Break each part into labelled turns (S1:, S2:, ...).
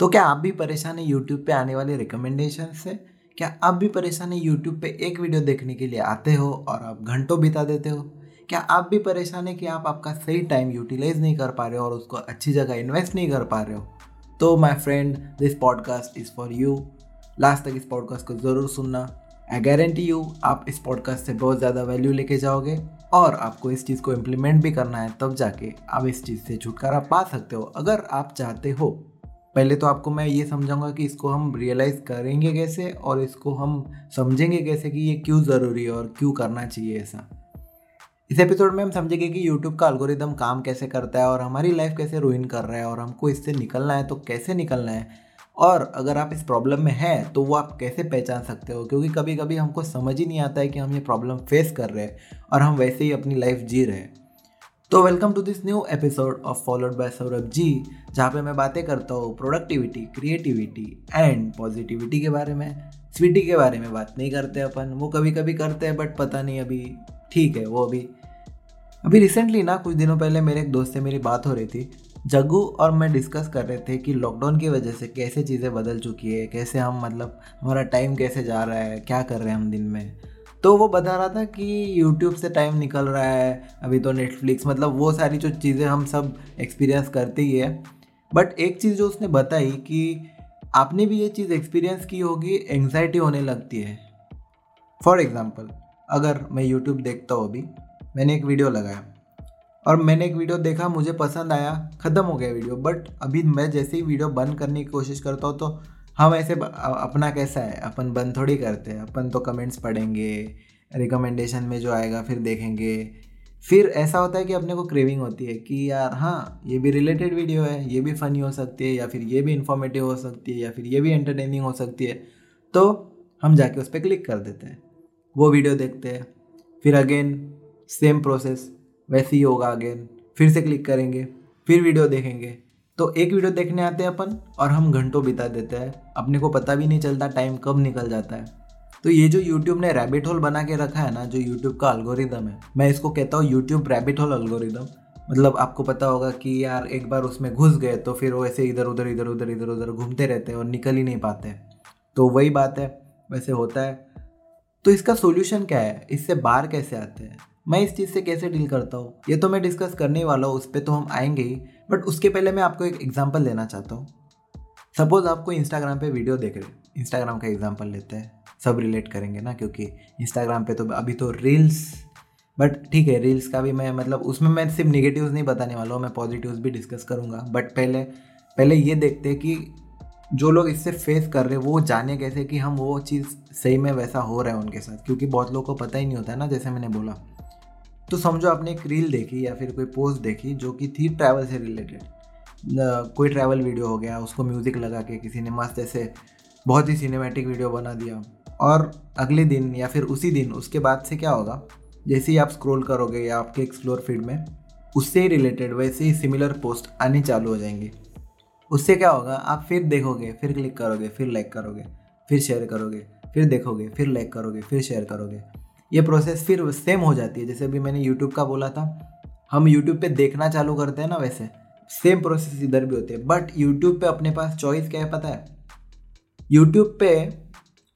S1: तो क्या आप भी परेशान हैं यूट्यूब पे आने वाले रिकमेंडेशन से? क्या आप भी परेशान हैं यूट्यूब पे एक वीडियो देखने के लिए आते हो और आप घंटों बिता देते हो? क्या आप भी परेशान हैं कि आप आपका सही टाइम यूटिलाइज नहीं कर पा रहे हो और उसको अच्छी जगह इन्वेस्ट नहीं कर पा रहे हो? तो my friend this podcast is for you last तक इस पॉडकास्ट को ज़रूर सुनना। आई गारंटी यू आप इस पॉडकास्ट से बहुत ज़्यादा वैल्यू लेके जाओगे और आपको इस चीज़ को इम्प्लीमेंट भी करना है, तब जाके आप इस चीज़ से छुटकारा पा सकते हो। अगर आप चाहते हो पहले तो आपको मैं ये समझाऊँगा कि इसको हम रियलाइज़ करेंगे कैसे और इसको हम समझेंगे कैसे कि ये क्यों ज़रूरी है और क्यों करना चाहिए ऐसा। इस एपिसोड में हम समझेंगे कि यूट्यूब का अल्गोरिदम काम कैसे करता है और हमारी लाइफ कैसे रुइन कर रहा है और हमको इससे निकलना है तो कैसे निकलना है। और अगर आप इस प्रॉब्लम में हैं तो वो आप कैसे पहचान सकते हो? क्योंकि कभी कभी हमको समझ ही नहीं आता है कि हम ये प्रॉब्लम फेस कर रहे हैं और हम वैसे ही अपनी लाइफ जी रहे हैं। तो welcome to this new episode of followed by Saurabh ji जहाँ पे मैं बातें करता हूँ प्रोडक्टिविटी क्रिएटिविटी एंड पॉजिटिविटी के बारे में। स्वीटी के बारे में बात नहीं करते अपन, वो कभी कभी करते हैं बट पता नहीं अभी ठीक है वो अभी। अभी रिसेंटली ना, कुछ दिनों पहले मेरे एक दोस्त से मेरी बात हो रही थी। जग्गू और मैं डिस्कस कर रहे थे कि लॉकडाउन की वजह से कैसे चीज़ें बदल चुकी है, कैसे हम मतलब हमारा टाइम कैसे जा रहा है, क्या कर रहे हैं हम दिन में। तो वो बता रहा था कि यूट्यूब से टाइम निकल रहा है, अभी तो नेटफ्लिक्स मतलब वो सारी जो चीज़ें हम सब एक्सपीरियंस करते ही है। बट एक चीज़ जो उसने बताई कि आपने भी ये चीज़ एक्सपीरियंस की होगी एंग्जाइटी होने लगती है। फॉर एग्ज़ाम्पल अगर मैं यूट्यूब देखता हूँ अभी, मैंने एक वीडियो लगाया। और मैंने एक वीडियो देखा, मुझे पसंद आया, ख़त्म हो गया वीडियो बट अभी मैं जैसे ही वीडियो बंद करने की कोशिश करता हूँ तो हम ऐसे अपना कैसा है? अपन बंद थोड़ी करते हैं। अपन तो कमेंट्स पढ़ेंगे रिकमेंडेशन में जो आएगा फिर देखेंगे। फिर ऐसा होता है कि अपने को क्रेविंग होती है कि यार हाँ ये भी रिलेटेड वीडियो है, ये भी फ़नी हो सकती है, या फिर ये भी इन्फॉर्मेटिव हो सकती है, या फिर ये भी एंटरटेनिंग हो सकती है। तो हम जाके उस पर क्लिक कर देते हैं। वो वीडियो देखते हैं। फिर अगेन सेम प्रोसेस वैसे ही होगा अगेन फिर से क्लिक करेंगे। फिर वीडियो देखेंगे। तो एक वीडियो देखने आते हैं अपन, और हम घंटों बिता देते हैं। अपने को पता भी नहीं चलता टाइम कब निकल जाता है। तो ये जो यूट्यूब ने रैबिट होल बना के रखा है ना, जो यूट्यूब का अल्गोरिदम है, मैं इसको कहता हूँ यूट्यूब रैबिट होल अल्गोरिदम मतलब आपको पता होगा कि यार, एक बार उसमें घुस गए तो फिर वो ऐसे इधर उधर इधर उधर इधर उधर घूमते रहते हैं और निकल ही नहीं पाते तो वही बात है, वैसे होता है। तो इसका सोल्यूशन क्या है? इससे बाहर कैसे आते हैं? मैं इस चीज़ से कैसे डील करता हूँ? ये तो मैं डिस्कस करने वाला हूँ, उस पर तो हम आएँगे ही। बट उसके पहले मैं आपको एक एग्ज़ाम्पल देना चाहता हूँ। सपोज़ आपको इंस्टाग्राम पे वीडियो देख रहे हैं। इंस्टाग्राम का एग्ज़ाम्पल लेते हैं। सब रिलेट करेंगे ना, क्योंकि इंस्टाग्राम पे तो अभी तो रील्स बट ठीक है रील्स का भी मैं मतलब उसमें मैं सिर्फ़ निगेटिव्स नहीं बताने वाला हूँ, मैं पॉजिटिव्स भी डिस्कस करूँगा। बट पहले पहले ये देखते हैं कि जो लोग इससे फेस कर रहे हैं, वो जाने कैसे कि हम वो चीज़ सही में वैसा हो रहा है उनके साथ। क्योंकि बहुत लोगों को पता ही नहीं होता है ना, जैसे मैंने बोला। तो समझो आपने एक रील देखी या फिर कोई पोस्ट देखी जो कि थी ट्रैवल से रिलेटेड कोई ट्रैवल वीडियो हो गया, उसको म्यूज़िक लगा के किसी ने मस्त ऐसे बहुत ही सिनेमैटिक वीडियो बना दिया। और अगले दिन या फिर उसी दिन, उसके बाद से क्या होगा, जैसे ही आप स्क्रॉल करोगे या आपके एक्सप्लोर फ़ीड में, उससे ही रिलेटेड वैसे ही सिमिलर पोस्ट आने चालू हो जाएँगे। उससे क्या होगा, आप फिर देखोगे, फिर क्लिक करोगे, फिर लाइक करोगे, फिर शेयर करोगे, फिर देखोगे, फिर लाइक करोगे, फिर शेयर करोगे। ये प्रोसेस फिर सेम हो जाती है। जैसे अभी मैंने यूट्यूब का बोला था, हम यूट्यूब पे देखना चालू करते हैं ना वैसे सेम प्रोसेस इधर भी होते हैं। बट यूट्यूब पे अपने पास चॉइस क्या है पता है? यूट्यूब पे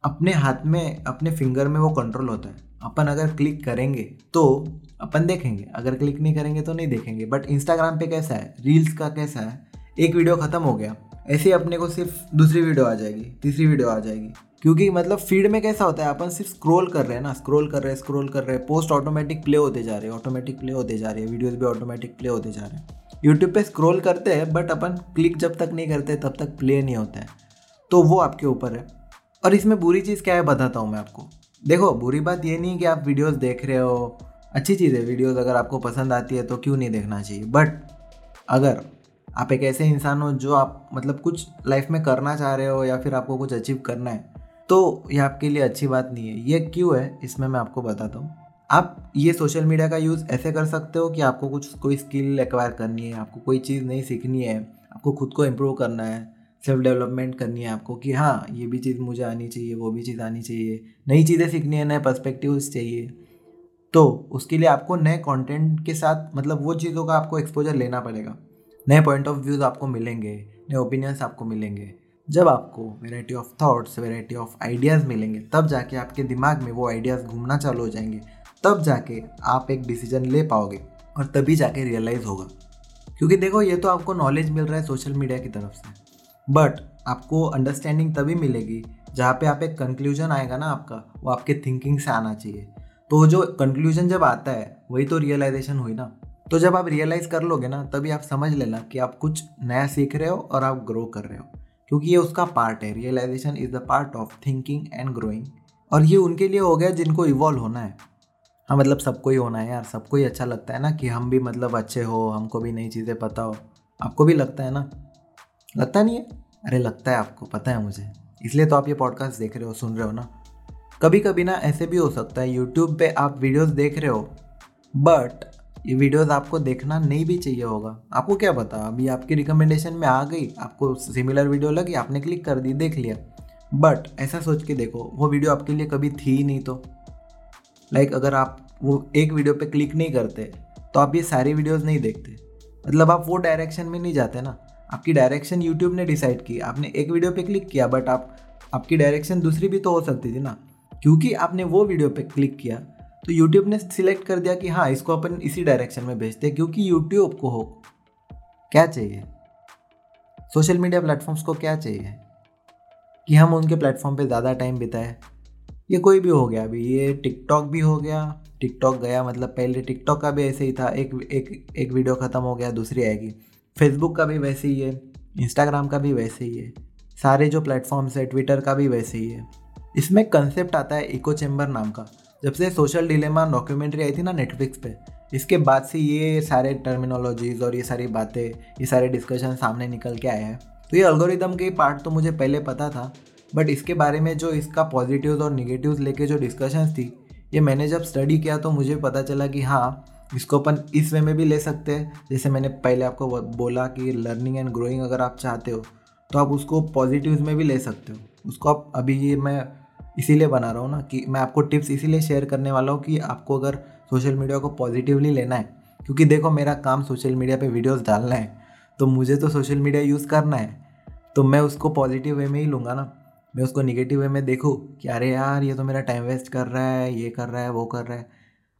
S1: अपने हाथ में, अपने फिंगर में वो कंट्रोल होता है। अपन अगर क्लिक करेंगे तो अपन देखेंगे, अगर क्लिक नहीं करेंगे तो नहीं देखेंगे। बट इंस्टाग्राम पे कैसा है? रील्स का कैसा है? एक वीडियो ख़त्म हो गया। ऐसे ही अपने को सिर्फ़ दूसरी वीडियो आ जाएगी, तीसरी वीडियो आ जाएगी। क्योंकि मतलब फ़ीड में कैसा होता है, अपन सिर्फ़ स्क्रॉल कर रहे हैं ना स्क्रॉल कर रहे हैं स्क्रॉल कर रहे हैं पोस्ट ऑटोमेटिक प्ले होते जा रहे हैं ऑटोमेटिक प्ले होते जा रहे हैं वीडियोस भी ऑटोमेटिक प्ले होते जा रहे हैं। यूट्यूब पे स्क्रॉल करते हैं बट अपन क्लिक जब तक नहीं करते, तब तक प्ले नहीं होता है। तो वो आपके ऊपर है। और इसमें बुरी चीज़ क्या है, बताता हूँ मैं आपको। देखो, बुरी बात ये नहीं कि आप वीडियोज़ देख रहे हो। अच्छी चीज़ है वीडियोज़ अगर आपको पसंद आती है तो क्यों नहीं देखना चाहिए? बट अगर आप एक ऐसे इंसान हो जो आप मतलब कुछ लाइफ में करना चाह रहे हो या फिर आपको कुछ अचीव करना है तो ये आपके लिए अच्छी बात नहीं है। ये क्यों है? इसमें मैं आपको बताता हूँ। आप ये सोशल मीडिया का यूज़ ऐसे कर सकते हो कि आपको कुछ, कोई स्किल एक्वायर करनी है, आपको कोई चीज़ नहीं सीखनी है, आपको खुद को इम्प्रूव करना है सेल्फ डेवलपमेंट करनी है आपको कि हाँ ये भी चीज़ मुझे आनी चाहिए, वो भी चीज़ आनी चाहिए, नई चीज़ें सीखनी है, नए पर्सपेक्टिव चाहिए। तो उसके लिए आपको नए कंटेंट के साथ मतलब वो चीज़ों का आपको एक्सपोजर लेना पड़ेगा। नए पॉइंट ऑफ़ व्यूज़ आपको मिलेंगे, नए ओपिनियंस आपको मिलेंगे। जब आपको variety of thoughts variety of ideas मिलेंगे, तब जाके आपके दिमाग में वो आइडियाज़ घूमना चालू हो जाएँगे। तब जाके आप एक डिसीज़न ले पाओगे और तभी जाके रियलाइज़ होगा। क्योंकि देखो, ये तो आपको नॉलेज मिल रहा है सोशल मीडिया की तरफ़ से। बट आपको अंडरस्टैंडिंग तभी मिलेगी जहाँ पे आप एक कंक्लूजन आएगा ना आपका, वो आपके थिंकिंग से आना चाहिए। तो जो कंक्लूजन जब आता है, वही तो रियलाइजेशन हुई ना। तो जब आप रियलाइज़ कर लोगे ना, तभी आप समझ लेना कि आप कुछ नया सीख रहे हो और आप ग्रो कर रहे हो। क्योंकि ये उसका पार्ट है। Realization is the part of thinking and growing और ये उनके लिए हो गया जिनको इवॉल्व होना है। हाँ मतलब सबको ही होना है यार। सबको ही अच्छा लगता है ना कि हम भी मतलब अच्छे हो, हमको भी नई चीज़ें पता हो। आपको भी लगता है ना? लगता नहीं है? अरे लगता है आपको, पता है मुझे। इसलिए तो आप ये पॉडकास्ट देख रहे हो, सुन रहे हो ना। कभी कभी ना ऐसे भी हो सकता है। यूट्यूब पे आप वीडियोस देख रहे हो बट ये वीडियोस आपको देखना नहीं भी चाहिए होगा। आपको क्या पता? अभी आपकी रिकमेंडेशन में आ गई, आपको सिमिलर वीडियो लगी, आपने क्लिक कर दी, देख लिया। बट ऐसा सोच के देखो, वो वीडियो आपके लिए कभी थी ही नहीं तो। लाइक अगर आप वो एक वीडियो पे क्लिक नहीं करते तो आप ये सारी वीडियोस नहीं देखते। मतलब आप वो डायरेक्शन में नहीं जाते ना। आपकी डायरेक्शन यूट्यूब ने डिसाइड की, आपने एक वीडियो पे क्लिक किया बट आप, आपकी डायरेक्शन दूसरी भी तो हो सकती थी ना। क्योंकि आपने वो वीडियो पे क्लिक किया तो यूट्यूब ने सिलेक्ट कर दिया कि हाँ इसको अपन इसी डायरेक्शन में भेजते हैं, क्योंकि यूट्यूब को हो, क्या चाहिए? सोशल मीडिया प्लेटफॉर्म्स को क्या चाहिए? कि हम उनके प्लेटफॉर्म पे ज़्यादा टाइम बिताए। ये कोई भी हो गया, अभी ये टिकटॉक भी हो गया। टिकटॉक गया मतलब पहले टिकटॉक का भी ऐसे ही था, एक एक एक वीडियो ख़त्म हो गया, दूसरी आएगी। फेसबुक का भी वैसे ही है इंस्टाग्राम का भी वैसे ही है। सारे जो प्लेटफॉर्म्स है ट्विटर का भी वैसे ही है। इसमें कंसेप्ट आता है इको चैम्बर नाम का। जब से सोशल डिलेमा डॉक्यूमेंट्री आई थी ना नेटफ्लिक्स पे, इसके बाद से ये सारे टर्मिनोलॉजीज और ये सारी बातें, ये सारे डिस्कशन सामने निकल के आए हैं। तो ये अल्गोरिदम के पार्ट तो मुझे पहले पता था बट इसके बारे में जो इसका पॉजिटिव्स और निगेटिव्स लेके जो डिस्कशंस थी, ये मैंने जब स्टडी किया तो मुझे पता चला कि हाँ इसको अपन इस वे में भी ले सकते हैं। जैसे मैंने पहले आपको बोला कि लर्निंग एंड ग्रोइंग अगर आप चाहते हो तो आप उसको पॉजिटिव्स में भी ले सकते हो। उसको आप अभी ये मैं इसीलिए बना रहा हूँ ना कि मैं आपको टिप्स इसीलिए शेयर करने वाला हूँ कि आपको अगर सोशल मीडिया को पॉजिटिवली लेना है, क्योंकि देखो मेरा काम सोशल मीडिया पे वीडियोस डालना है तो मुझे तो सोशल मीडिया यूज़ करना है तो मैं उसको पॉजिटिव वे में ही लूँगा ना। मैं उसको निगेटिव वे में देखूँ कि अरे यार, ये तो मेरा टाइम वेस्ट कर रहा है, ये कर रहा है, वो कर रहा है।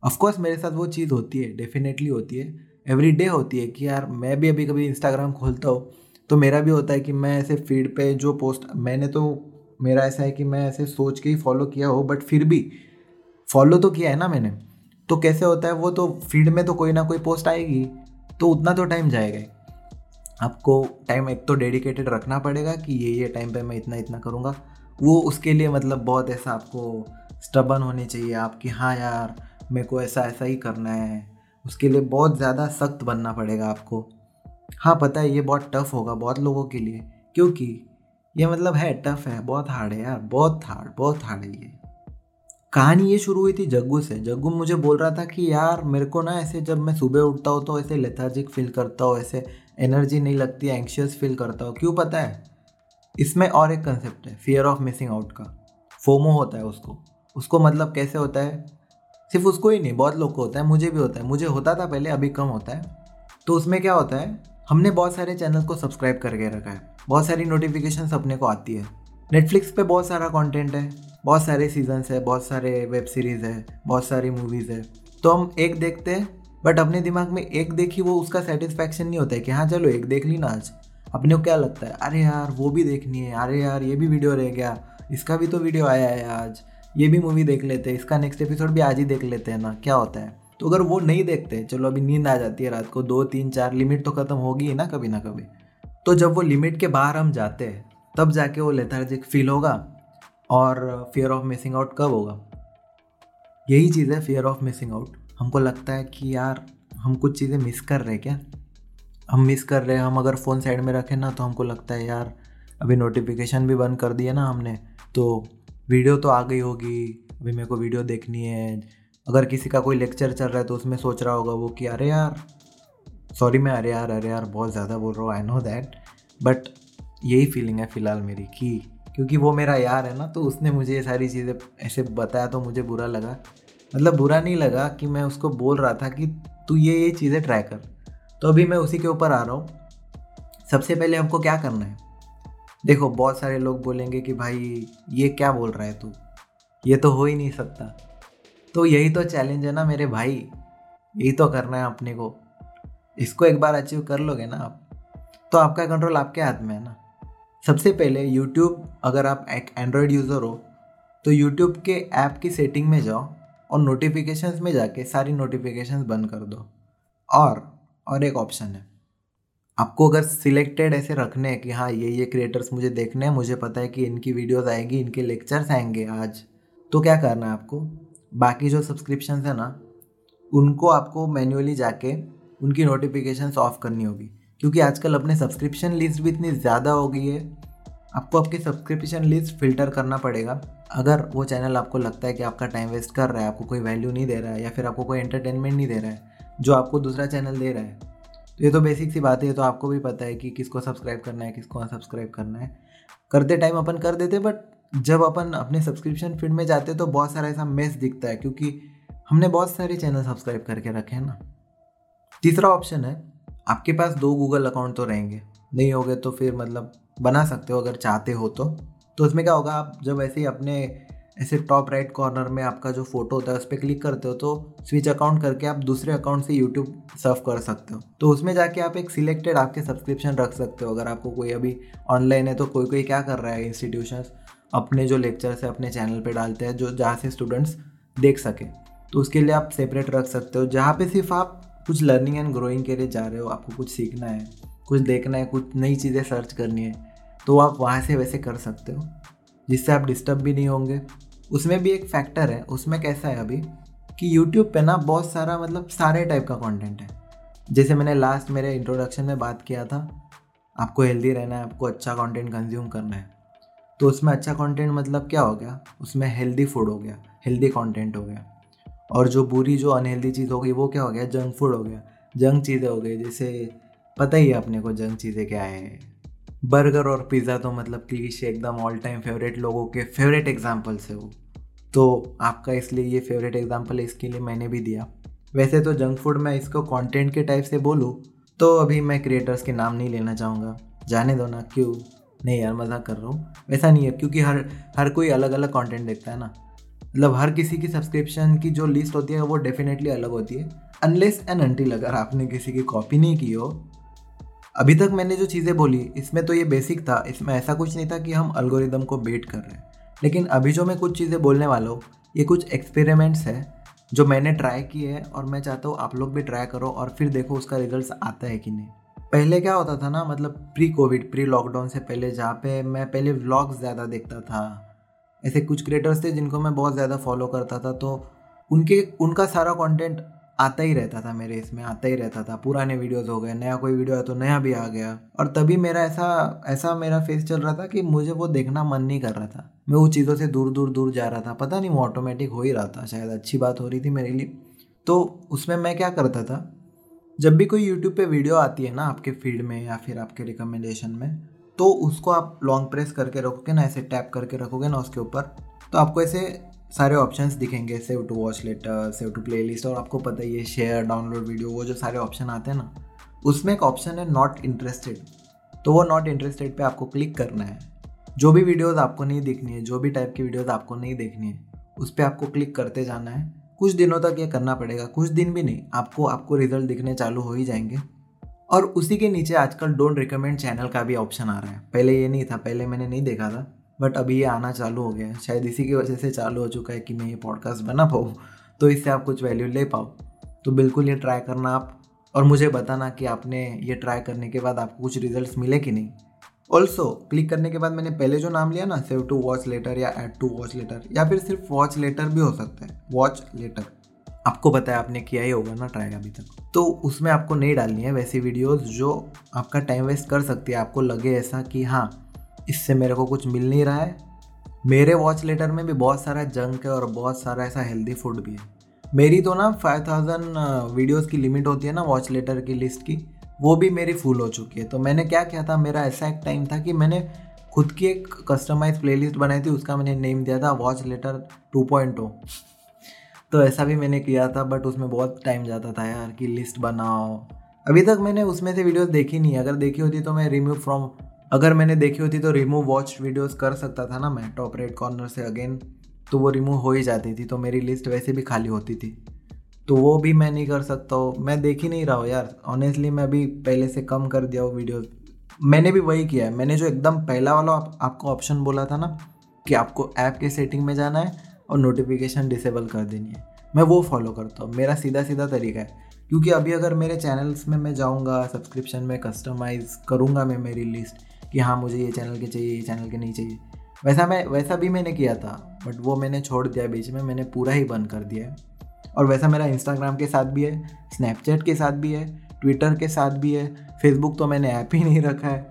S1: ऑफकोर्स मेरे साथ वो चीज़ होती है डेफिनेटली होती है। एवरी डे होती है कि यार, मैं भी अभी कभी इंस्टाग्राम खोलता हूँ तो मेरा भी होता है कि मैं ऐसे फ़ीड पे जो पोस्ट मैंने तो मेरा ऐसा है कि मैं ऐसे सोच के ही फॉलो किया हो बट फिर भी फॉलो तो किया है ना मैंने। तो कैसे होता है, वो तो फ़ीड में तो कोई ना कोई पोस्ट आएगी तो उतना तो टाइम जाएगा आपको टाइम एक तो डेडिकेटेड रखना पड़ेगा कि ये ये टाइम पे मैं इतना इतना करूँगा। वो उसके लिए मतलब बहुत ऐसा आपको स्टबन होनी चाहिए, आपकी हाँ यार, मेरे को ऐसा ऐसा ही करना है। उसके लिए बहुत ज़्यादा सख्त बनना पड़ेगा आपको। हाँ पता है, ये बहुत टफ होगा बहुत लोगों के लिए। क्योंकि ये मतलब है टफ है, बहुत हार्ड है यार, बहुत हार्ड बहुत हार्ड है ये। कहानी ये शुरू हुई थी जग्गू से। जग्गू मुझे बोल रहा था कि यार, मेरे को ना ऐसे जब मैं सुबह उठता हूँ तो ऐसे लेथार्जिक फील करता हूँ, ऐसे एनर्जी नहीं लगती एंक्शियस फील करता हूँ। क्यों पता है? इसमें और एक कंसेप्ट है फियर ऑफ़ मिसिंग आउट का। फोमो होता है उसको। उसको मतलब कैसे होता है? सिर्फ़ उसको ही नहीं, बहुत लोग को होता है, मुझे भी होता है। मुझे होता था पहले, अभी कम होता है। तो उसमें क्या होता है? हमने बहुत सारे चैनल को सब्सक्राइब करके रखा है। बहुत सारी नोटिफिकेशन अपने को आती है। नेटफ्लिक्स पे बहुत सारा कंटेंट है, बहुत सारे सीजन्स है, बहुत सारे वेब सीरीज़ है, बहुत सारी मूवीज़ है। तो हम एक देखते हैं बट अपने दिमाग में एक देखी वो उसका सेटिस्फैक्शन नहीं होता है कि हाँ चलो एक देख ली ना आज। अपने को क्या लगता है? अरे यार, वो भी देखनी है। अरे यार, ये भी वीडियो रह गया। इसका भी तो वीडियो आया है आज। ये भी मूवी देख लेते हैं। इसका नेक्स्ट एपिसोड भी आज ही देख लेते हैं ना। क्या होता है? तो अगर वो नहीं देखते, चलो अभी नींद आ जाती है रात को, दो, तीन, चार लिमिट तो ख़त्म होगी ही ना कभी ना कभी। तो जब वो लिमिट के बाहर हम जाते हैं, तब जाके वो लेथार्जिक फील होगा और फियर ऑफ़ मिसिंग आउट कब होगा? यही चीज़ है फियर ऑफ़ मिसिंग आउट हमको लगता है कि यार, हम कुछ चीज़ें मिस कर रहे हैं क्या? हम मिस कर रहे हैं, हम अगर फ़ोन साइड में रखें ना तो हमको लगता है यार, अभी नोटिफिकेशन भी बंद कर दिया ना हमने तो वीडियो तो आ गई होगी, अभी मेरे को वीडियो देखनी है अगर किसी का कोई लेक्चर चल रहा है तो उसमें सोच रहा होगा वो कि अरे यार सॉरी मैं अरे यार अरे यार बहुत ज़्यादा बोल रहा हूँ आई नो दैट बट यही फीलिंग है फ़िलहाल मेरी कि क्योंकि वो मेरा यार है ना तो उसने मुझे ये सारी चीज़ें ऐसे बताया तो मुझे बुरा लगा। मतलब बुरा नहीं लगा कि मैं उसको बोल रहा था कि तू ये ये चीज़ें ट्राई कर। तो अभी मैं उसी के ऊपर आ रहा हूँ। सबसे पहले हमको क्या करना है? देखो, बहुत सारे लोग बोलेंगे कि भाई, ये क्या बोल रहा है तू? ये तो हो ही नहीं सकता। तो यही तो चैलेंज है ना मेरे भाई। यही तो करना है अपने को। इसको एक बार अचीव कर लोगे ना आप तो आपका कंट्रोल आपके हाथ में है ना। सबसे पहले यूट्यूब अगर आप एक एंड्रॉयड यूज़र हो तो यूट्यूब के ऐप की सेटिंग में जाओ और नोटिफिकेशंस में जाके सारी नोटिफिकेशंस बंद कर दो। और और एक ऑप्शन है। आपको अगर सिलेक्टेड ऐसे रखने हैं कि हाँ ये ये क्रिएटर्स मुझे देखने हैं, मुझे पता है कि इनकी वीडियोस आएँगी, इनके लेक्चर्स आएँगे आज तो क्या करना है आपको? बाकी जो सब्सक्रिप्शन है ना, उनको आपको मैन्युअली जाके उनकी नोटिफिकेशन ऑफ़ करनी होगी। क्योंकि आजकल अपने सब्सक्रिप्शन लिस्ट भी इतनी ज़्यादा हो गई है, आपको आपकी सब्सक्रिप्शन लिस्ट फ़िल्टर करना पड़ेगा। अगर वो चैनल आपको लगता है कि आपका टाइम वेस्ट कर रहा है, आपको कोई वैल्यू नहीं दे रहा है, या फिर आपको कोई एंटरटेनमेंट नहीं दे रहा है, जो आपको दूसरा चैनल दे रहा है तो ये तो बेसिक सी बात है तो आपको भी पता है कि किसको सब्सक्राइब करना है, किसको अनसब्सक्राइब करना है। करते टाइम अपन कर देते बट जब अपन अपने सब्सक्रिप्शन फ़ीड में जाते हैं तो बहुत सारा ऐसा मेस दिखता है, क्योंकि हमने बहुत सारे चैनल सब्सक्राइब करके रखे हैं ना। तीसरा ऑप्शन है, आपके पास दो गूगल अकाउंट तो रहेंगे। नहीं होगे तो फिर मतलब बना सकते हो अगर चाहते हो तो। तो उसमें क्या होगा, आप जब ऐसे ही अपने ऐसे टॉप राइट कॉर्नर में आपका जो फ़ोटो होता है, उस पर क्लिक करते हो तो स्विच अकाउंट करके आप दूसरे अकाउंट से यूट्यूब सर्व कर सकते हो। तो उसमें जाके आप एक सिलेक्टेड आपके सब्सक्रिप्शन रख सकते हो। अगर आपको कोई अभी ऑनलाइन है तो कोई कोई क्या कर रहा है इंस्टीट्यूशन अपने जो लेक्चर्स है, अपने चैनल पे डालते हैं, जो, जहाँ से स्टूडेंट्स देख सके। तो उसके लिए आप सेपरेट रख सकते हो। जहाँ पे सिर्फ़ आप कुछ लर्निंग एंड ग्रोइंग के लिए जा रहे हो, आपको कुछ सीखना है, कुछ देखना है, कुछ नई चीज़ें सर्च करनी है तो आप वहाँ से वैसे कर सकते हो, जिससे आप डिस्टर्ब भी नहीं होंगे। उसमें भी एक फैक्टर है, उसमें कैसा है अभी कि यूट्यूब पे ना बहुत सारा मतलब सारे टाइप का कंटेंट है। जैसे मैंने लास्ट मेरे इंट्रोडक्शन में बात किया था, आपको हेल्दी रहना है, आपको अच्छा कंटेंट कंज्यूम करना है। तो उसमें अच्छा कंटेंट मतलब क्या हो गया? उसमें हेल्दी फ़ूड हो गया हेल्दी कंटेंट हो गया। और जो बुरी, जो अनहेल्दी चीज़ हो गई, वो क्या हो गया? जंक फ़ूड हो गया। जंक चीज़ें हो गई, जैसे पता ही है अपने को जंक चीज़ें क्या है। बर्गर और पिज़्ज़ा तो मतलब क्लीश एकदम ऑल टाइम फेवरेट लोगों के फेवरेट एग्जाम्पल्स है वो। तो आपका इसलिए ये फेवरेट एग्ज़ाम्पल इसके लिए मैंने भी दिया। वैसे तो जंक फ़ूड मैं इसको कंटेंट के टाइप से बोलूँ तो अभी मैं क्रिएटर्स के नाम नहीं लेना चाहूँगा। जाने दो ना, क्यों? नहीं यार, मज़ाक कर रहा हूँ। वैसा नहीं है, क्योंकि हर हर कोई अलग अलग कंटेंट देखता है ना। मतलब हर किसी की सब्सक्रिप्शन की जो लिस्ट होती है, वो डेफिनेटली अलग होती है। अनलेस एंड अनटिल अगर आपने किसी की कॉपी नहीं की हो। अभी तक मैंने जो चीज़ें बोली, इसमें तो ये बेसिक था। इसमें ऐसा कुछ नहीं था कि हम अल्गोरिदम को बेट कर रहे हैं। लेकिन अभी जो मैं कुछ चीज़ें बोलने वाला हूँ, ये कुछ एक्सपेरिमेंट्स है, जो मैंने ट्राई किए हैं और मैं चाहता हूँ आप लोग भी ट्राई करो और फिर देखो उसका रिज़ल्ट आता है कि नहीं। पहले क्या होता था ना मतलब प्री कोविड प्री लॉकडाउन से पहले जहाँ पे मैं पहले व्लॉग्स ज़्यादा देखता था। ऐसे कुछ क्रिएटर्स थे जिनको मैं बहुत ज़्यादा फॉलो करता था तो उनके, उनका सारा कंटेंट आता ही रहता था मेरे इसमें, आता ही रहता था। पुराने वीडियोस हो गए, नया कोई वीडियो आया तो नया भी आ गया। और तभी मेरा ऐसा ऐसा मेरा फेस चल रहा था कि मुझे वो देखना मन नहीं कर रहा था। मैं वो चीज़ों से दूर दूर दूर जा रहा था। पता नहीं वो ऑटोमेटिक हो ही रहा था, शायद अच्छी बात हो रही थी मेरे लिए। तो उसमें मैं क्या करता था जब भी कोई यूट्यूब पे वीडियो आती है ना आपके फ़ीड में या फिर आपके रिकमेंडेशन में तो उसको आप लॉन्ग प्रेस करके रखोगे ना, ऐसे टैप करके रखोगे ना उसके ऊपर तो आपको ऐसे सारे ऑप्शंस दिखेंगे save to watch later save to play और आपको पता ही है शेयर डाउनलोड वीडियो वो जो सारे ऑप्शन आते हैं ना, उसमें एक ऑप्शन है नॉट इंटरेस्टेड तो वो नॉट इंटरेस्टेड पे आपको क्लिक करना है। जो भी वीडियोज़ आपको नहीं देखनी है, जो भी टाइप की वीडियोज़ आपको नहीं देखनी है, उस पर आपको क्लिक करते जाना है। कुछ दिनों तक ये करना पड़ेगा, कुछ दिन भी नहीं, आपको आपको रिज़ल्ट दिखने चालू हो ही जाएँगे। और उसी के नीचे आजकल डोंट रिकमेंड चैनल का भी ऑप्शन आ रहा है। पहले ये नहीं था, पहले मैंने नहीं देखा था बट अभी ये आना चालू हो गया है। शायद इसी की वजह से चालू हो चुका है कि मैं ये पॉडकास्ट बना पाऊँ तो इससे आप कुछ वैल्यू ले पाओ। तो बिल्कुल ये ट्राई करना आप, और मुझे बताना कि आपने ये ट्राई करने के बाद आपको कुछ रिजल्ट्स मिले कि नहीं। ऑल्सो क्लिक करने के बाद मैंने पहले जो नाम लिया ना सेव टू वॉच लेटर या एड टू वॉच लेटर या फिर सिर्फ़ वॉच लेटर भी हो सकता है। वॉच लेटर आपको पता है आपने किया ही होगा ना ट्राई अभी तक। तो उसमें आपको नहीं डालनी है वैसी वीडियोस जो आपका टाइम वेस्ट कर सकती है। आपको लगे ऐसा कि हाँ इससे मेरे को कुछ मिल नहीं रहा है। मेरे वॉच लेटर में भी बहुत सारा जंक है और बहुत सारा ऐसा हेल्दी फ़ूड भी है। मेरी तो ना फाइव थाउज़ेंड वीडियोज़ की लिमिट होती है ना वॉच लेटर की लिस्ट की। वो भी मेरी फुल हो चुकी है। तो मैंने क्या किया था, मेरा ऐसा एक टाइम था कि मैंने खुद की एक कस्टमाइज प्लेलिस्ट बनाई थी, उसका मैंने नेम दिया था watch later two point O तो ऐसा भी मैंने किया था बट उसमें बहुत टाइम जाता था यार कि लिस्ट बनाओ। अभी तक मैंने उसमें से वीडियोस देखी नहीं अगर देखी होती तो मैं रिमूव फ्रॉम अगर मैंने देखी होती तो रिमूव वॉच वीडियोस कर सकता था ना मैं टॉप रेड कॉर्नर से अगेन तो वो रिमूव हो ही जाती थी तो मेरी लिस्ट वैसे भी खाली होती थी। तो वो भी मैं नहीं कर सकता हूँ। मैं देख ही नहीं रहा हूँ यार। ऑनेस्टली मैं अभी पहले से कम कर दिया हूँ वीडियो मैंने भी वही किया है। मैंने जो एकदम पहला वाला आप, आपको ऑप्शन बोला था ना कि आपको ऐप के सेटिंग में जाना है और नोटिफिकेशन डिसेबल कर देनी है। मैं वो फॉलो करता हूँ। मेरा सीधा सीधा तरीका है। क्योंकि अभी अगर मेरे चैनल्स में मैं जाऊँगा सब्सक्रिप्शन में कस्टमाइज़ करूँगा मैं मेरी लिस्ट कि हाँ मुझे ये चैनल के चाहिए ये चैनल के नहीं चाहिए। वैसा मैं वैसा भी मैंने किया था। बट वो मैंने छोड़ दिया। बीच में मैंने पूरा ही बंद कर दिया है। और वैसा मेरा इंस्टाग्राम के साथ भी है स्नैपचैट के साथ भी है ट्विटर के साथ भी है फेसबुक तो मैंने ऐप ही नहीं रखा है।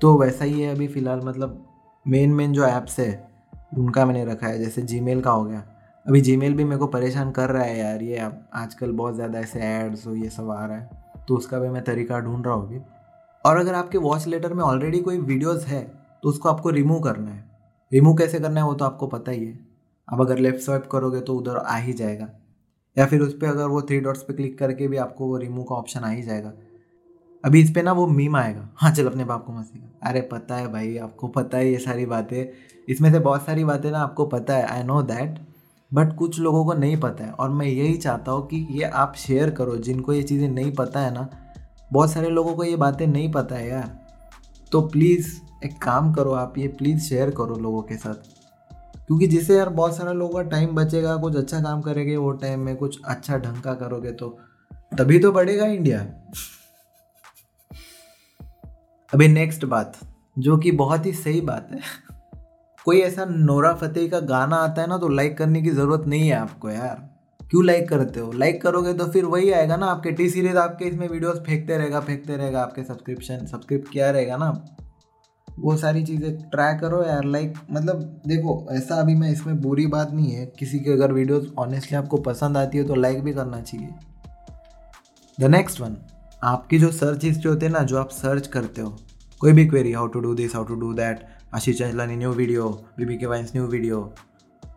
S1: तो वैसा ही है अभी फ़िलहाल मतलब मेन मेन जो ऐप्स है, उनका मैंने रखा है, जैसे जी का हो गया। अभी जी भी मेरे को परेशान कर रहा है यार, ये अब आजकल बहुत ज़्यादा ऐसे एड्स हो ये सब आ रहा है तो उसका भी मैं तरीका ढूंढ रहा हूँ अभी। और अगर आपके वॉच लेटर में ऑलरेडी कोई वीडियोज़ है तो उसको आपको रिमूव करना है। रिमूव कैसे करना है वो तो आपको पता ही है। अब अगर लेफ़्ट स्वाइप करोगे तो उधर आ ही जाएगा। या फिर उस पर अगर वो थ्री डॉट्स पे क्लिक करके भी आपको वो रिमूव का ऑप्शन आ ही जाएगा। अभी इस पर ना वो मीम आएगा। हाँ चल अपने बाप को मसीगा अरे, पता है भाई, आपको पता है ये सारी बातें। इसमें से बहुत सारी बातें ना आपको पता है। आई नो दैट बट कुछ लोगों को नहीं पता है। और मैं यही चाहता हूँ कि ये आप शेयर करो। जिनको ये चीज़ें नहीं पता है ना, बहुत सारे लोगों को ये बातें नहीं पता है यार। तो प्लीज़ एक काम करो आप ये प्लीज़ शेयर करो लोगों के साथ। क्योंकि जिससे यार बहुत सारा लोगों का टाइम बचेगा, कुछ अच्छा काम करेंगे वो टाइम में, कुछ अच्छा ढंग का करोगे तो। तभी तो बढ़ेगा इंडिया अभी नेक्स्ट बात, जो कि बहुत ही सही बात है। कोई ऐसा नोरा फतेह का गाना आता है ना तो लाइक करने की ज़रूरत नहीं है आपको यार। क्यों लाइक करते हो? लाइक करोगे तो फिर वही आएगा ना आपके टी सीरीज़ आपके इसमें वीडियोस फेंकते रहेगा फेंकते रहेगा, आपके सब्सक्रिप्शन सब्सक्रिप्ट किया रहेगा ना। वो सारी चीज़ें ट्राई करो यार लाइक मतलब देखो, ऐसा अभी मैं इसमें बुरी बात नहीं है, किसी की अगर वीडियोस ऑनेस्टली आपको पसंद आती है तो लाइक भी करना चाहिए। द नेक्स्ट वन आपकी जो सर्च हिस्ट्री होती है ना, जो आप सर्च करते हो, कोई भी query how to do this how to do that Ashish Chanchlani new video BB के वाइंस न्यू वीडियो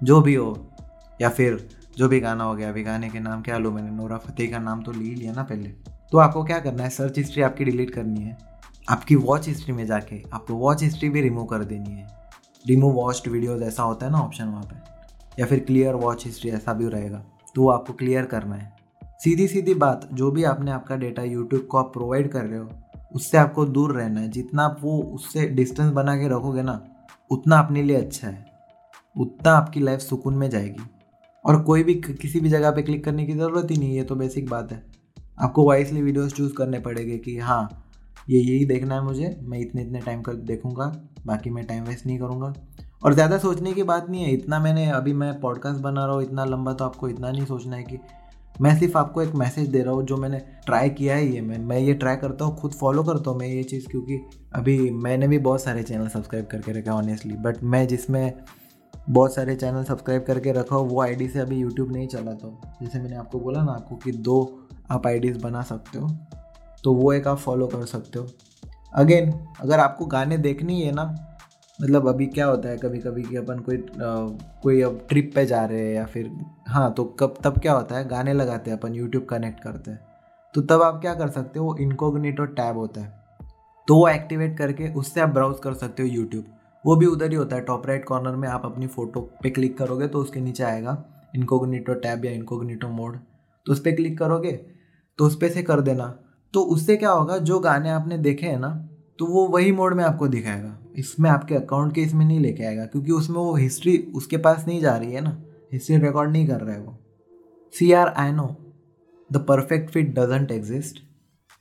S1: जो भी हो, या फिर जो भी गाना हो गया, अभी गाने के नाम क्या, लो मैंने नोरा फतेह का नाम तो ले लिया ना पहले तो आपको क्या करना है सर्च हिस्ट्री आपकी डिलीट करनी है। आपकी वॉच हिस्ट्री में जाके आपको वॉच हिस्ट्री भी रिमूव कर देनी है। रिमूव वॉच्ड वीडियोज़ ऐसा होता है ना ऑप्शन वहाँ पे। या फिर क्लियर वॉच हिस्ट्री ऐसा भी रहेगा। तो वो आपको क्लियर करना है। सीधी सीधी बात, जो भी आपने आपका डेटा यूट्यूब को आप प्रोवाइड कर रहे हो, उससे आपको दूर रहना है। जितना आप वो उससे डिस्टेंस बना के रखोगे ना, उतना अपने लिए अच्छा है। उतना आपकी लाइफ सुकून में जाएगी। और कोई भी किसी भी जगह पे क्लिक करने की ज़रूरत ही नहीं है तो बेसिक बात है। आपको वाइसली वीडियोस चूज़ करने पड़ेंगे कि हाँ ये यही देखना है मुझे। मैं इतने इतने टाइम कर देखूँगा, बाकी मैं टाइम वेस्ट नहीं करूँगा। और ज़्यादा सोचने की बात नहीं है, इतना मैंने अभी मैं पॉडकास्ट बना रहा हूँ, इतना लंबा तो आपको इतना नहीं सोचना है कि मैं सिर्फ़ आपको एक मैसेज दे रहा हूँ, जो मैंने ट्राई किया है ये। मैं मैं ये ट्राई करता हूँ, खुद फॉलो करता हूँ मैं ये चीज़, क्योंकि अभी मैंने भी बहुत सारे चैनल सब्सक्राइब करके रखे ऑनेस्टली बट मैं जिसमें बहुत सारे चैनल सब्सक्राइब करके रखा हो, वो आईडी से अभी यूट्यूब नहीं चलाता हूँ जैसे मैंने आपको बोला ना आपको कि दो आप आईडीज़ बना सकते हो। तो वो एक आप फॉलो कर सकते हो। अगेन अगर आपको गाने देखनी है ना मतलब अभी क्या होता है कभी कभी कि अपन कोई आ, कोई अब ट्रिप पे जा रहे हैं या फिर हाँ तो कब तब क्या होता है गाने लगाते हैं अपन यूट्यूब कनेक्ट करते हैं। तो तब आप क्या कर सकते हो वो इनकोगनीटो टैब होता है। तो वो एक्टिवेट करके उससे आप ब्राउज कर सकते हो यूट्यूब वो भी उधर ही होता है टॉप राइट कॉर्नर में आप अपनी फ़ोटो पे क्लिक करोगे तो उसके नीचे आएगा इनकोगनीटो टैब या इनकोगनीटो मोड तो उस पर क्लिक करोगे तो उस पर से कर देना। तो उससे क्या होगा, जो गाने आपने देखे हैं ना तो वो वही मोड में आपको दिखाएगा। इसमें आपके अकाउंट के इसमें नहीं लेके आएगा, क्योंकि उसमें वो हिस्ट्री उसके पास नहीं जा रही है ना। हिस्ट्री रिकॉर्ड नहीं कर रहा वो। See are I know the perfect fit doesn't exist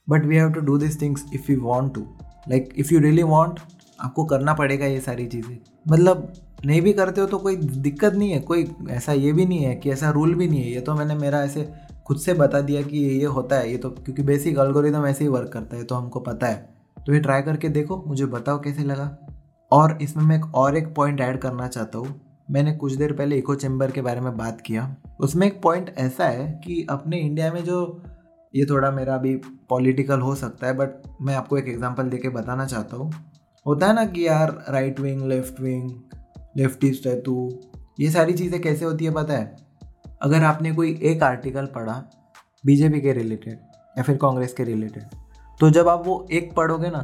S1: but we have to do this things if you want to like if you really want आपको करना पड़ेगा ये सारी चीज़ें। मतलब नहीं भी करते हो तो कोई दिक्कत नहीं है। कोई ऐसा ये भी नहीं है कि ऐसा रूल भी नहीं है। ये तो मैंने मेरा ऐसे खुद से बता दिया कि ये ये होता है, ये तो क्योंकि बेसिक अल्गोरिदम ऐसे ही वर्क करता है तो हमको पता है। तो ये ट्राई करके देखो, मुझे बताओ कैसे लगा। और इसमें मैं एक और एक पॉइंट ऐड करना चाहता हूँ। मैंने कुछ देर पहले इको चैम्बर के बारे में बात किया। उसमें एक पॉइंट ऐसा है कि अपने इंडिया में जो, ये थोड़ा मेरा अभी पॉलिटिकल हो सकता है बट मैं आपको एक एग्जांपल देके बताना चाहता हूँ। होता है ना कि यार right wing left wing leftist है तू ये सारी चीज़ें कैसे होती है पता है? अगर आपने कोई एक आर्टिकल पढ़ा बीजेपी के रिलेटेड या फिर कांग्रेस के रिलेटेड तो जब आप वो एक पढ़ोगे ना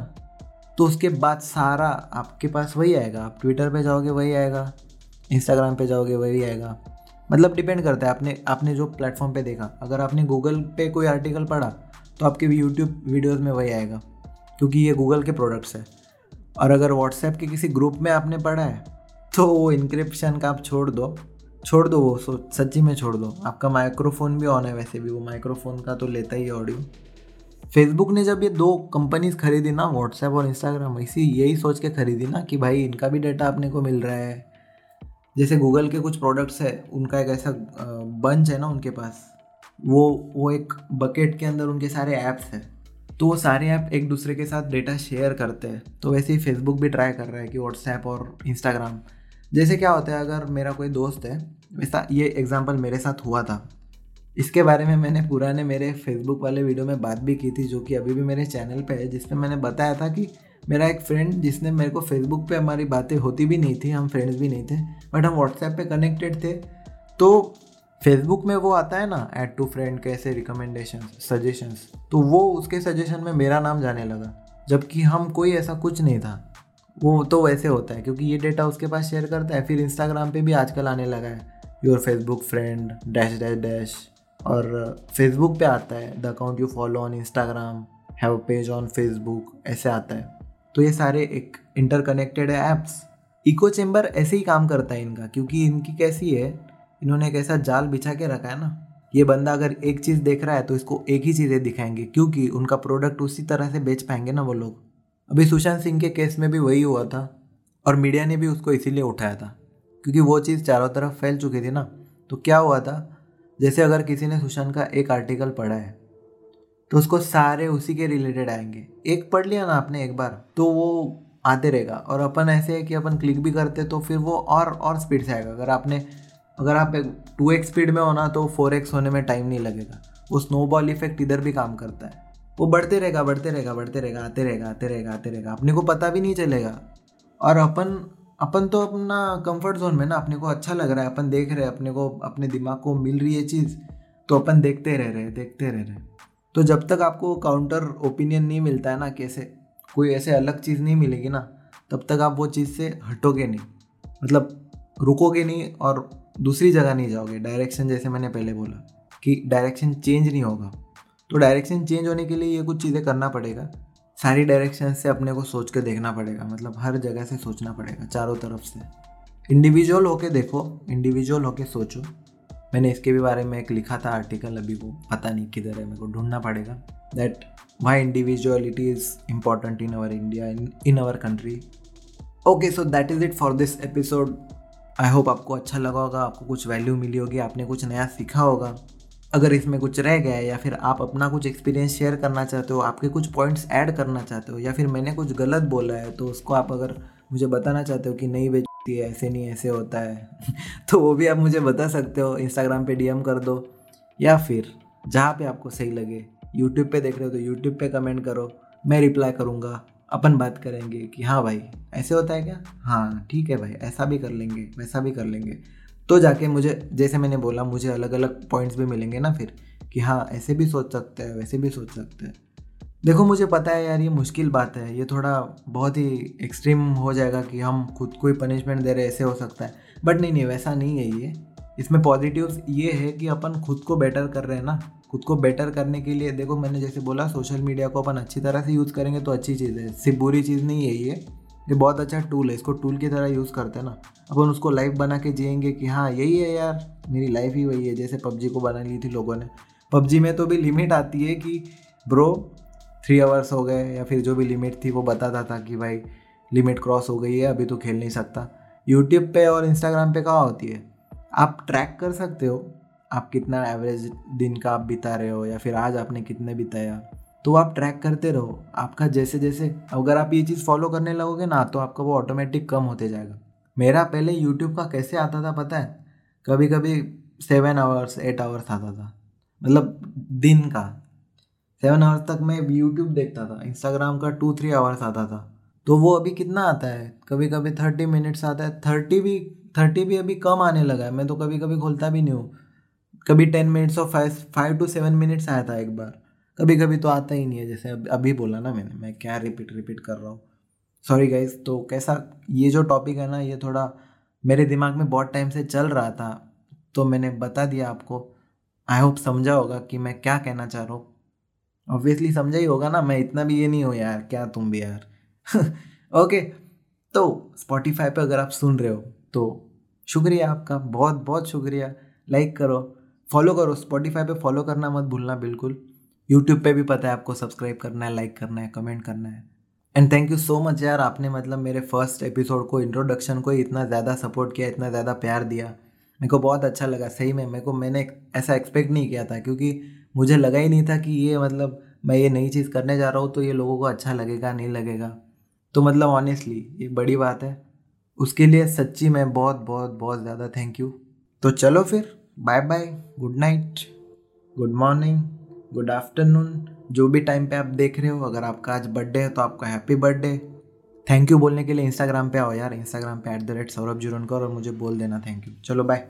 S1: तो उसके बाद सारा आपके पास वही आएगा। आप ट्विटर पे जाओगे, वही आएगा। इंस्टाग्राम पे जाओगे, वही आएगा। मतलब डिपेंड करता है। आपने आपने जो प्लेटफॉर्म पे देखा, अगर आपने गूगल पे कोई आर्टिकल पढ़ा तो आपके यूट्यूब वीडियोस में वही आएगा, क्योंकि ये गूगल के प्रोडक्ट्स है। और अगर व्हाट्सएप के किसी ग्रुप में आपने पढ़ा है तो वो इंक्रिप्शन का आप छोड़ दो। छोड़ दो, वो सो, सच्ची में छोड़ दो। आपका माइक्रोफोन भी ऑन है वैसे भी, वो माइक्रोफोन का तो लेता ही ऑडियो फेसबुक ने जब ये दो कंपनीज़ खरीदी ना व्हाट्सएप और इंस्टाग्राम इसी यही सोच के खरीदी ना कि भाई इनका भी डाटा अपने को मिल रहा है। जैसे गूगल के कुछ प्रोडक्ट्स है, उनका एक ऐसा बंच है ना उनके पास, वो वो एक बकेट के अंदर उनके सारे ऐप्स हैं। तो वो सारे ऐप एक दूसरे के साथ डेटा शेयर करते हैं। तो वैसे ही फेसबुक भी ट्राई कर रहा है कि व्हाट्सएप और इंस्टाग्राम जैसे क्या होता है, अगर मेरा कोई दोस्त है वैसा ये एग्ज़ाम्पल मेरे साथ हुआ था। इसके बारे में मैंने पुराने मेरे फेसबुक वाले वीडियो में बात भी की थी, जो कि अभी भी मेरे चैनल पे है, जिसमें मैंने बताया था कि मेरा एक फ्रेंड जिसने मेरे को फेसबुक पे हमारी बातें होती भी नहीं थी, हम फ्रेंड्स भी नहीं थे बट हम व्हाट्सएप पे कनेक्टेड थे। तो फेसबुक में वो आता है ना ऐड टू फ्रेंड कैसे रिकमेंडेशन सजेशंस तो वो उसके सजेशन में मेरा नाम जाने लगा, जबकि हम कोई ऐसा कुछ नहीं था। वो तो वैसे होता है, क्योंकि ये डेटा उसके पास शेयर करता है, फिर इंस्टाग्राम पे भी आजकल आने लगा है। Your Facebook friend dash dash dash और फेसबुक पे आता है the account you follow on Instagram have page on Facebook ऐसे आता है। तो ये सारे एक इंटरकनेक्टेड है ऐप्स इको चेम्बर ऐसे ही काम करता है इनका, क्योंकि इनकी कैसी है, इन्होंने एक ऐसा जाल बिछा के रखा है ना। ये बंदा अगर एक चीज़ देख रहा है तो इसको एक ही चीज़ें दिखाएँगे, क्योंकि उनका प्रोडक्ट उसी तरह से बेच पाएँगे ना वो लोग। अभी सुशांत सिंह के केस में भी वही हुआ था और मीडिया ने भी उसको इसीलिए उठाया था, क्योंकि वो चीज़ चारों तरफ़ फैल चुकी थी ना। तो क्या हुआ था, जैसे अगर किसी ने सुशांत का एक आर्टिकल पढ़ा है तो उसको सारे उसी के रिलेटेड आएँगे। एक पढ़ लिया ना आपने एक बार तो वो आते रहेगा और अपन ऐसे है कि अपन क्लिक भी करते तो फिर वो और और स्पीड से आएगा। अगर आपने, अगर आप टू एक्स स्पीड में होना तो फोर एक्स होने में टाइम नहीं लगेगा। वो स्नोबॉल इफ़ेक्ट इधर भी काम करता है। वो बढ़ते रहेगा बढ़ते रहेगा बढ़ते रहेगा, आते रहेगा आते रहेगा आते रहेगा। अपने को पता भी नहीं चलेगा। और अपन अपन तो अपना कंफर्ट जोन में ना अपने को अच्छा लग रहा है, अपन देख रहे हैं, अपने को, अपने दिमाग को मिल रही है चीज़ तो अपन देखते रह रहे देखते रह रहे तो जब तक आपको काउंटर ओपिनियन नहीं मिलता है ना कैसे, कोई ऐसे अलग चीज़ नहीं मिलेगी ना, तब तक आप वो चीज़ से हटोगे नहीं। मतलब रुकोगे नहीं और दूसरी जगह नहीं जाओगे। डायरेक्शन जैसे मैंने पहले बोला कि डायरेक्शन चेंज नहीं होगा। तो डायरेक्शन चेंज होने के लिए ये कुछ चीज़ें करना पड़ेगा। सारी डायरेक्शन से अपने को सोच के देखना पड़ेगा मतलब हर जगह से सोचना पड़ेगा, चारों तरफ़ से। इंडिविजुअल होके देखो इंडिविजुअल होके सोचो। मैंने इसके भी बारे में एक लिखा था आर्टिकल अभी वो, पता नहीं किधर है, मेरे को ढूंढना पड़ेगा। That why individuality is important in our India in our country okay so that is it for this episode I hope आपको अच्छा लगा होगा, आपको कुछ वैल्यू मिली होगी, आपने कुछ नया सीखा होगा। अगर इसमें कुछ रह गया है या फिर आप अपना कुछ एक्सपीरियंस शेयर करना चाहते हो, आपके कुछ पॉइंट्स ऐड करना चाहते हो, या फिर मैंने कुछ गलत बोला है तो उसको आप अगर मुझे बताना चाहते हो कि नहीं बेचती है ऐसे नहीं, ऐसे होता है तो वो भी आप मुझे बता सकते हो इंस्टाग्राम पे डीएम कर दो, या फिर जहाँ पे आपको सही लगे यूट्यूब पे देख रहे हो तो यूट्यूब पे कमेंट करो, मैं रिप्लाई करूँगा, अपन बात करेंगे कि हाँ भाई, ऐसे होता है क्या? हाँ ठीक है भाई, ऐसा भी कर लेंगे, वैसा भी कर लेंगे। तो जाके मुझे, जैसे मैंने बोला, मुझे अलग अलग पॉइंट्स भी मिलेंगे ना फिर, कि हाँ ऐसे भी सोच सकते हैं, वैसे भी सोच सकते हैं। देखो, मुझे पता है यार, ये मुश्किल बात है, ये थोड़ा बहुत ही एक्सट्रीम हो जाएगा कि हम खुद को ही पनिशमेंट दे रहे ऐसे हो सकता है। बट नहीं नहीं, वैसा नहीं है ये। इसमें पॉजिटिव ये है कि अपन खुद को बेटर कर रहे हैं ना। खुद को बेटर करने के लिए, देखो, मैंने जैसे बोला सोशल मीडिया को अपन अच्छी तरह से यूज़ करेंगे तो अच्छी चीज़ है। सिर्फ़ बुरी चीज़ नहीं है ये। ये बहुत अच्छा टूल है, इसको टूल की तरह यूज़ करते हैं ना। अपन उसको लाइफ बना के जिएँगे कि हाँ यही है यार, मेरी लाइफ ही वही है, जैसे पबजी को बना ली थी लोगों ने। पबजी में तो भी लिमिट आती है कि ब्रो थ्री आवर्स हो गए, या फिर जो भी लिमिट थी वो बताता था कि भाई लिमिट क्रॉस हो गई है, अभी तो खेल नहीं सकता। यूट्यूब पे और इंस्टाग्राम पे कहाँ होती है? आप ट्रैक कर सकते हो, आप कितना एवरेज दिन का आप बिता रहे हो, या फिर आज आपने कितने बिताया। तो आप ट्रैक करते रहो। आपका जैसे जैसे अगर आप ये चीज़ फॉलो करने लगोगे ना तो आपका वो ऑटोमेटिक कम होते जाएगा। मेरा पहले यूट्यूब का कैसे आता था पता है? कभी कभी सेवन आवर्स एट आवर्स आता था। मतलब दिन का। सेवन आवर्स तक मैं यूट्यूब देखता था। इंस्टाग्राम का टू थ्री आवर्स आता था। तो वो अभी कितना आता है? कभी कभी थर्टी मिनट्स आता है। थर्टी भी थर्टी भी अभी कम आने लगा है। मैं तो कभी कभी खोलता भी नहीं हूँ। कभी टेन मिनट्स और five five to seven minutes आया था एक बार। कभी कभी तो आता ही नहीं है, जैसे अभी बोला ना मैंने, मैं क्या रिपीट रिपीट कर रहा हूँ। सॉरी गाइज़ तो कैसा, ये जो टॉपिक है ना, ये थोड़ा मेरे दिमाग में बहुत टाइम से चल रहा था तो मैंने बता दिया आपको। आई होप समझा होगा कि मैं क्या कहना चाह रहा हूँ। ऑब्वियसली समझा ही होगा ना, मैं इतना भी ये नहीं हूँ यार, क्या तुम भी यार। ओके तो स्पॉटिफाई पे अगर आप सुन रहे हो तो शुक्रिया आपका बहुत बहुत शुक्रिया। लाइक करो फॉलो करो स्पॉटिफाई पे फॉलो करना मत भूलना, बिल्कुल। यूट्यूब पे भी पता है आपको सब्सक्राइब करना है लाइक करना है कमेंट करना है। And thank you so much यार, आपने मतलब मेरे फ़र्स्ट एपिसोड को इंट्रोडक्शन को इतना ज़्यादा सपोर्ट किया, इतना ज़्यादा प्यार दिया। मेरे को बहुत अच्छा लगा, सही में मेरे को, मैंने ऐसा एक्सपेक्ट नहीं किया था, क्योंकि मुझे लगा ही नहीं था कि ये मतलब मैं ये नई चीज़ करने जा रहा हूँ तो ये लोगों को अच्छा लगेगा, नहीं लगेगा। तो मतलब ऑनेस्टली ये बड़ी बात है। उसके लिए सच्ची मैं बहुत बहुत बहुत ज़्यादा थैंक यू तो चलो फिर bye bye good night good morning good afternoon. जो भी टाइम पे आप देख रहे हो, अगर आपका आज बर्थडे है तो आपका हैप्पी बर्थडे थैंक यू बोलने के लिए इंस्टाग्राम पे आओ यार। इंस्टाग्राम पे at the rate Saurabh Jurankar और मुझे बोल देना। थैंक यू चलो बाय